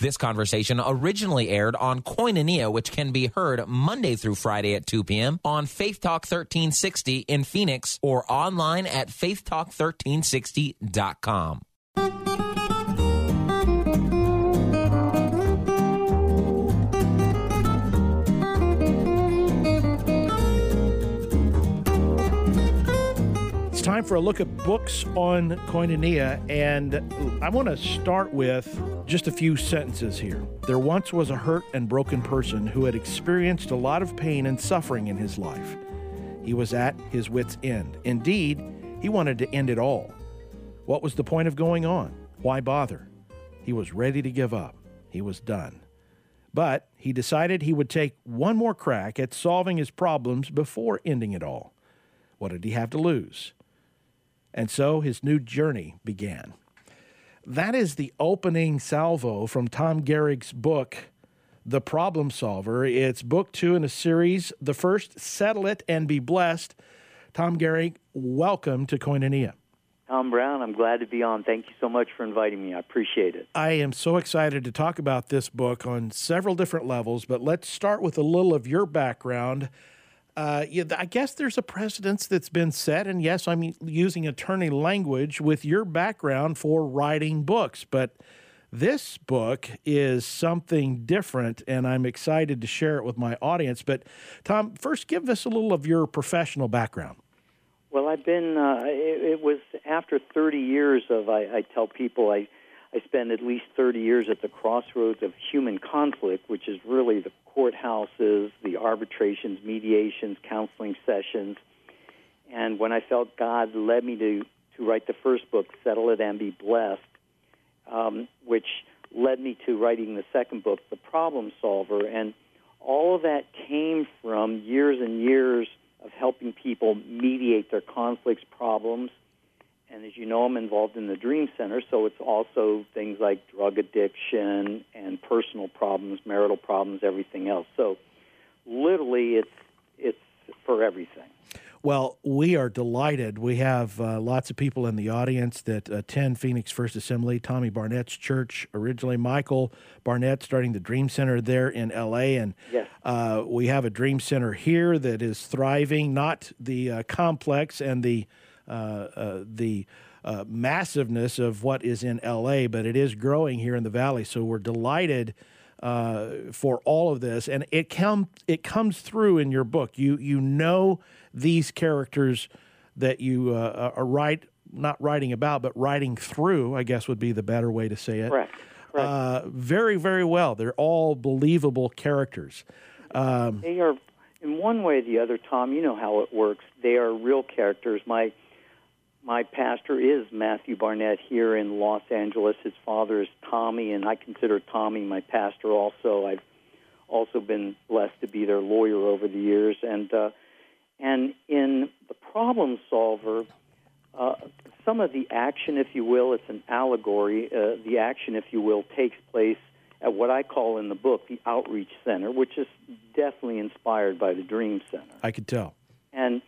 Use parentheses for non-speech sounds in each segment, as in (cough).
This conversation originally aired on Koinonia, which can be heard Monday through Friday at 2 p.m. on Faith Talk 1360 in Phoenix or online at faithtalk1360.com. for a look at books on Koinonia, and I want to start with just a few sentences here. There once was a hurt and broken person who had experienced a lot of pain and suffering in his life. He was at his wits' end. Indeed, he wanted to end it all. What was the point of going on? Why bother? He was ready to give up. He was done. But he decided he would take one more crack at solving his problems before ending it all. What did he have to lose? And so his new journey began. That is the opening salvo from Tom Gehring's book, The Problem Solver. It's book two in a series. The first, Settle It and Be Blessed. Tom Gehrig, welcome to Koinonia. Tom Brown, I'm glad to be on. Thank you so much for inviting me. I appreciate it. I am so excited to talk about this book on several different levels, but let's start with a little of your background. Uh, yeah, I guess there's a precedence that's been set, and yes, I'm using attorney language with your background for writing books, but this book is something different, and I'm excited to share it with my audience. But, Tom, first, give us a little of your professional background. Well, I've been, uh, it, it, was after 30 years of, I, I tell people I, I spend at least 30 years at the crossroads of human conflict, which is really the courthouses, the arbitrations, mediations, counseling sessions. And when I felt God led me to, to write the first book, Settle It and Be Blessed, um, which led me to writing the second book, The Problem Solver. And all of that came from years and years of helping people mediate their conflicts, problems. And as you know, I'm involved in the Dream Center, so it's also things like drug addiction and personal problems, marital problems, everything else. So literally, it's it's for everything. Well, we are delighted. We have uh, lots of people in the audience that attend Phoenix First Assembly, Tommy Barnett's church originally. Michael Barnett starting the Dream Center there in LA. And yes. uh, we have a Dream Center here that is thriving, not the uh, complex and the, the uh, massiveness of what is in LA, but it is growing here in the Valley. So we're delighted. Uh, for all of this, and it com- it comes through in your book. You you know these characters that you uh, are write not writing about, but writing through. I guess would be the better way to say it. Correct. Correct. Uh, very very well. They're all believable characters. Um, they are in one way or the other. Tom, you know how it works. They are real characters. My my pastor is Matthew Barnett here in Los Angeles. His father is Tommy, and I consider Tommy my pastor also. I've also been blessed to be their lawyer over the years, and uh, and in the problem solver, uh, some of the action, if you will, it's an allegory. Uh, the action, if you will, takes place at what I call in the book the outreach center, which is definitely inspired by the Dream Center. I could tell. And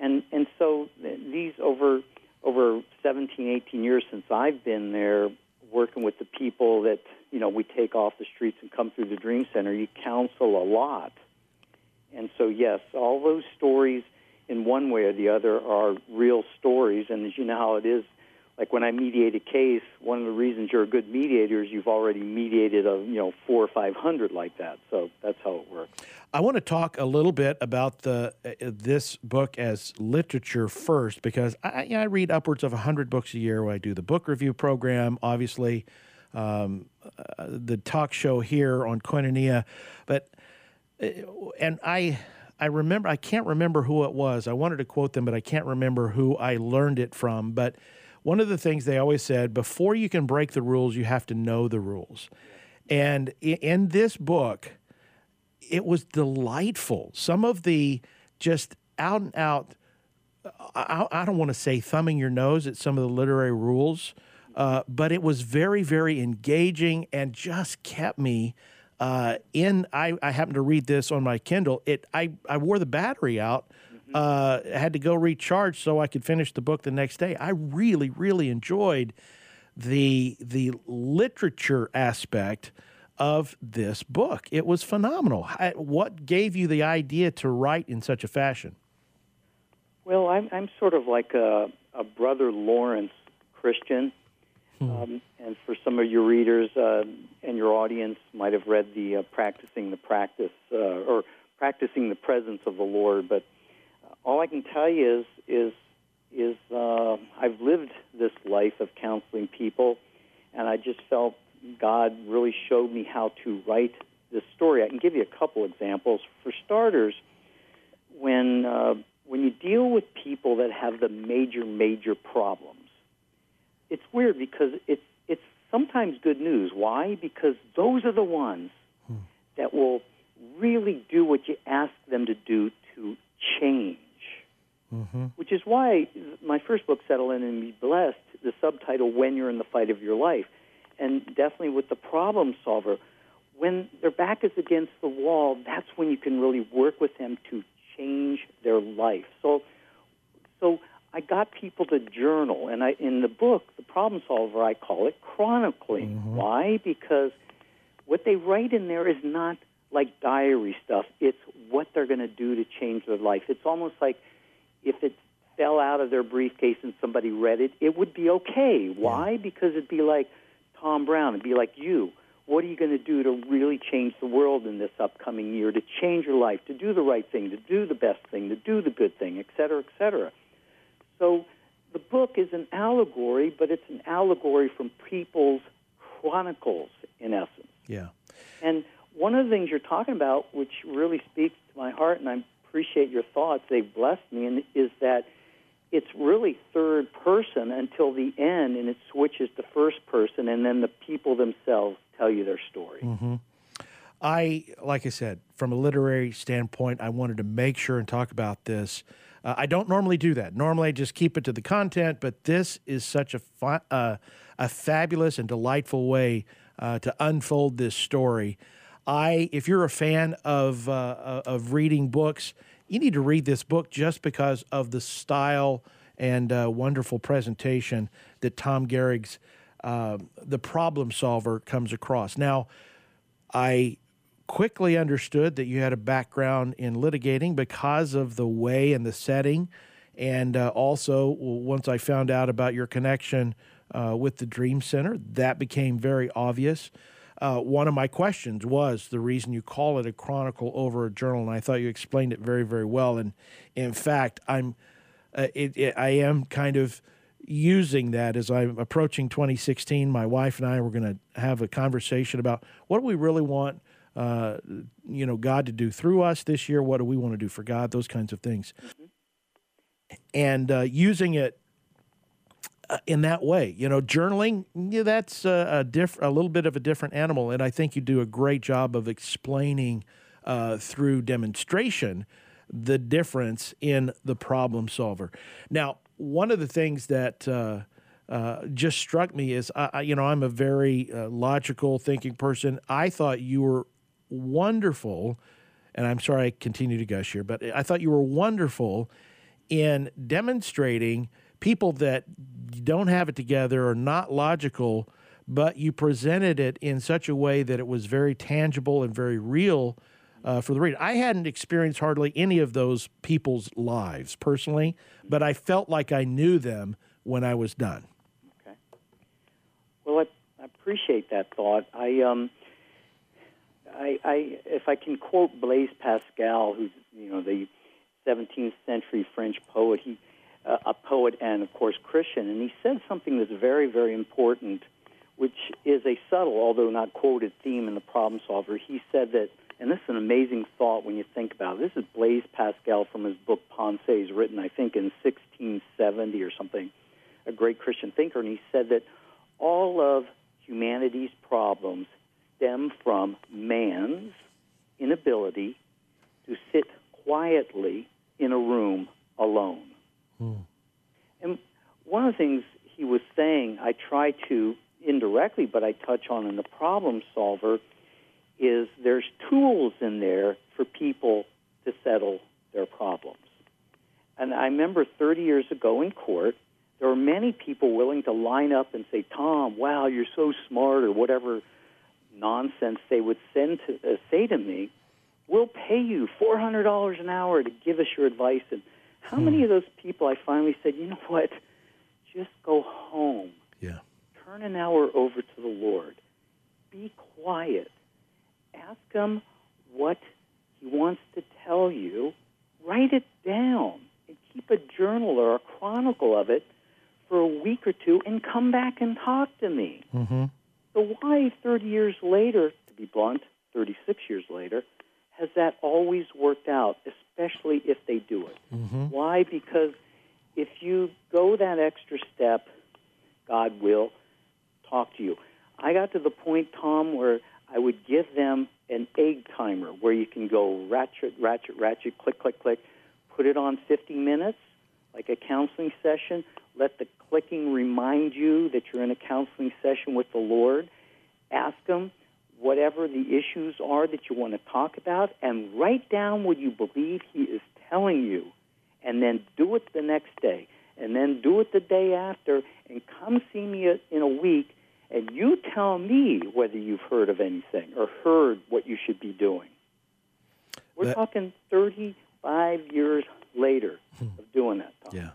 and and so these over over 17, 18 years since I've been there working with the people that, you know, we take off the streets and come through the Dream Center, you counsel a lot. And so, yes, all those stories in one way or the other are real stories. And as you know how it is, like when I mediate a case, one of the reasons you're a good mediator is you've already mediated a you know four or five hundred like that. So that's how it works. I want to talk a little bit about the uh, this book as literature first because I, you know, I read upwards of hundred books a year. I do the book review program, obviously, um, uh, the talk show here on Koinonia, but uh, and I. I remember I can't remember who it was. I wanted to quote them, but I can't remember who I learned it from. But one of the things they always said before you can break the rules, you have to know the rules. And in this book, it was delightful. Some of the just out and out, I, don't want to say thumbing your nose at some of the literary rules, uh, but it was very, very engaging and just kept me uh, in. I, I happened to read this on my Kindle. It I, I wore the battery out uh, had to go recharge so I could finish the book the next day. I really, really enjoyed the the literature aspect of this book. It was phenomenal. What gave you the idea to write in such a fashion? Well, I'm, I'm sort of like a, a brother Lawrence Christian. Hmm. Um, and for some of your readers uh, and your audience might have read the uh, practicing the practice uh, or practicing the presence of the Lord. But all I can tell you is is is uh, I've lived this life of counseling people, and I just felt God really showed me how to write this story. I can give you a couple examples. For starters, when uh, when you deal with people that have the major major problems, it's weird because it's it's sometimes good news. Why? Because those are the ones hmm. that will really do what you ask them to do to change. Mm-hmm. Which is why my first book, Settle It and Be Blessed, the subtitle, When You're in the Fight of Your Life, and definitely with the problem solver, when their back is against the wall, that's when you can really work with them to change their life. So, so I got people to journal, and I in the book, the problem solver, I call it chronicling. Mm-hmm. Why? Because what they write in there is not like diary stuff. It's what they're going to do to change their life. It's almost like if it fell out of their briefcase and somebody read it, it would be okay. Why? Yeah. Because it'd be like Tom Brown. It'd be like you. What are you going to do to really change the world in this upcoming year, to change your life, to do the right thing, to do the best thing, to do the good thing, et cetera, et cetera? So the book is an allegory, but it's an allegory from people's chronicles, in essence. Yeah. And one of the things you're talking about, which really speaks to my heart, and I appreciate your thoughts, they've blessed me, and is that it's really third person until the end, and it switches to first person, and then the people themselves tell you their story. Mm-hmm. I, like I said, from a literary standpoint, I wanted to make sure and talk about this. Uh, I don't normally do that. Normally, I just keep it to the content, but this is such a uh, a fabulous and delightful way uh, to unfold this story. I, if you're a fan of uh, uh, of reading books, you need to read this book just because of the style and uh, wonderful presentation that Tom Gehring's uh, the problem solver comes across. Now, I quickly understood that you had a background in litigating because of the way and the setting, and uh, also once I found out about your connection uh, with the Dream Center, that became very obvious. Uh, one of my questions was the reason you call it a chronicle over a journal, and I thought you explained it very, very well. And in fact, I'm, uh, it, it, I am kind of using that as I'm approaching 2016. My wife and I were going to have a conversation about what do we really want, uh, you know, God to do through us this year. What do we want to do for God? Those kinds of things, mm-hmm. and uh, using it in that way. You know, journaling yeah, that's a, a diff- a little bit of a different animal, and I think you do a great job of explaining uh, through demonstration the difference in the problem solver. Now, one of the things that uh, uh, just struck me is, I, you know, I'm a very uh, logical thinking person. I thought you were wonderful, and I'm sorry I continue to gush here, but I thought you were wonderful in demonstrating people that don't have it together or not logical, but you presented it in such a way that it was very tangible and very real uh, for the reader. I hadn't experienced hardly any of those people's lives personally, but I felt like I knew them when I was done. Okay. Well, I, I appreciate that thought. I, um, I, I, if I can quote Blaise Pascal, who's you know the 17th century French poet, he, a poet and of course Christian, and he said something that's very, very important, which is a subtle, although not quoted, theme in the Problem Solver. He said that and this is an amazing thought when you think about it. This is Blaise Pascal from his book Pensées, written, I think, in 1670 or something, a great Christian thinker. And he said that all of humanity's problems stem from man's inability to sit quietly in a room alone. Hmm. And one of the things he was saying, I try to indirectly, but I touch on in the problem solver is there's tools in there for people to settle their problems. And I remember 30 years ago in court, there were many people willing to line up and say, Tom, wow, you're so smart, or whatever nonsense they would send to, uh, say to me. We'll pay you $400 an hour to give us your advice. And how many of those people I finally said, you know what? Just go home. Yeah. Turn an hour over to the Lord. Be quiet. Ask Him what He wants to tell you. Write it down and keep a journal or a chronicle of it for a week or two and come back and talk to me. Mm-hmm. So, why 30 years later, to be blunt, 36 years later, has that always worked out, especially if they do it? Mm-hmm. Why? Because if you go that extra step, God will talk to you. I got to the point, Tom, where I would give them an egg timer where you can go ratchet, ratchet, ratchet, click, click, click, put it on 50 minutes, like a counseling session. Let the clicking remind you that you're in a counseling session with the Lord. Ask Him whatever the issues are that you want to talk about and write down what you believe He is telling you. And then do it the next day. And then do it the day after. And come see me in a week. And you tell me whether you've heard of anything or heard what you should be doing. We're That- talking 35 years later hmm. of doing that. Tom. Yeah.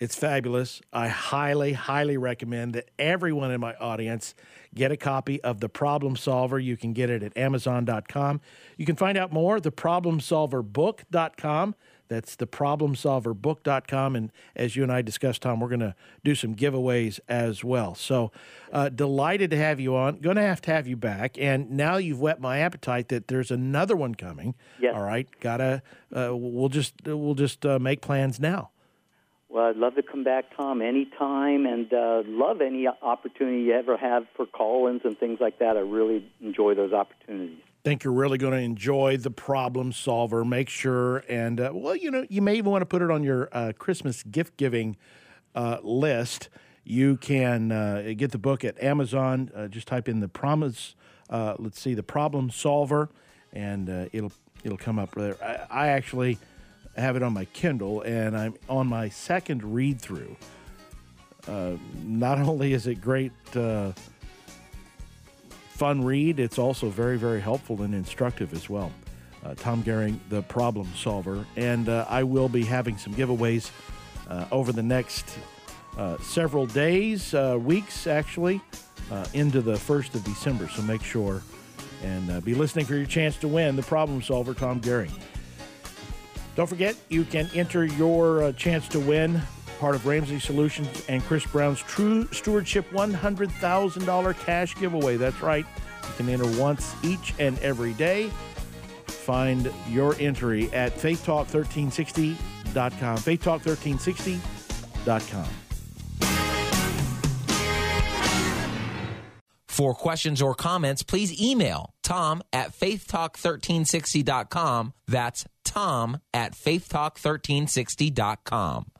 It's fabulous. I highly, highly recommend that everyone in my audience get a copy of The Problem Solver. You can get it at Amazon.com. You can find out more, at theproblemsolverbook.com. That's theproblemsolverbook.com. And as you and I discussed, Tom, we're going to do some giveaways as well. So uh, delighted to have you on. Going to have to have you back. And now you've whet my appetite that there's another one coming. Yes. All right. Gotta. Uh, we'll just we'll just uh, make plans now. Well, I'd love to come back, Tom, anytime, and uh, love any opportunity you ever have for call-ins and things like that. I really enjoy those opportunities. think you're really going to enjoy the problem solver. Make sure, and uh, well, you know, you may even want to put it on your uh, Christmas gift giving uh, list. You can uh, get the book at Amazon. Uh, just type in the promise. Let's see, the problem solver, and it'll it'll come up there. I, I actually have it on my Kindle, and I'm on my second read through. Uh, not (laughs) only is it great uh, fun read. It's also very, very helpful and instructive as well. Uh, Tom Gehring, the problem solver. And uh, I will be having some giveaways uh, over the next uh, several days, weeks actually, into the 1st of December. So make sure and be listening for your chance to win the problem solver, Tom Gehring. Don't forget, you can enter your uh, chance to win part of Ramsey Solutions and Chris Brown's True Stewardship $100,000 cash giveaway. That's right. You can enter once each and every day. Find your entry at faithtalk1360.com. Faithtalk1360.com. For questions or comments, please email tom at faithtalk1360.com. That's tom at faithtalk1360.com.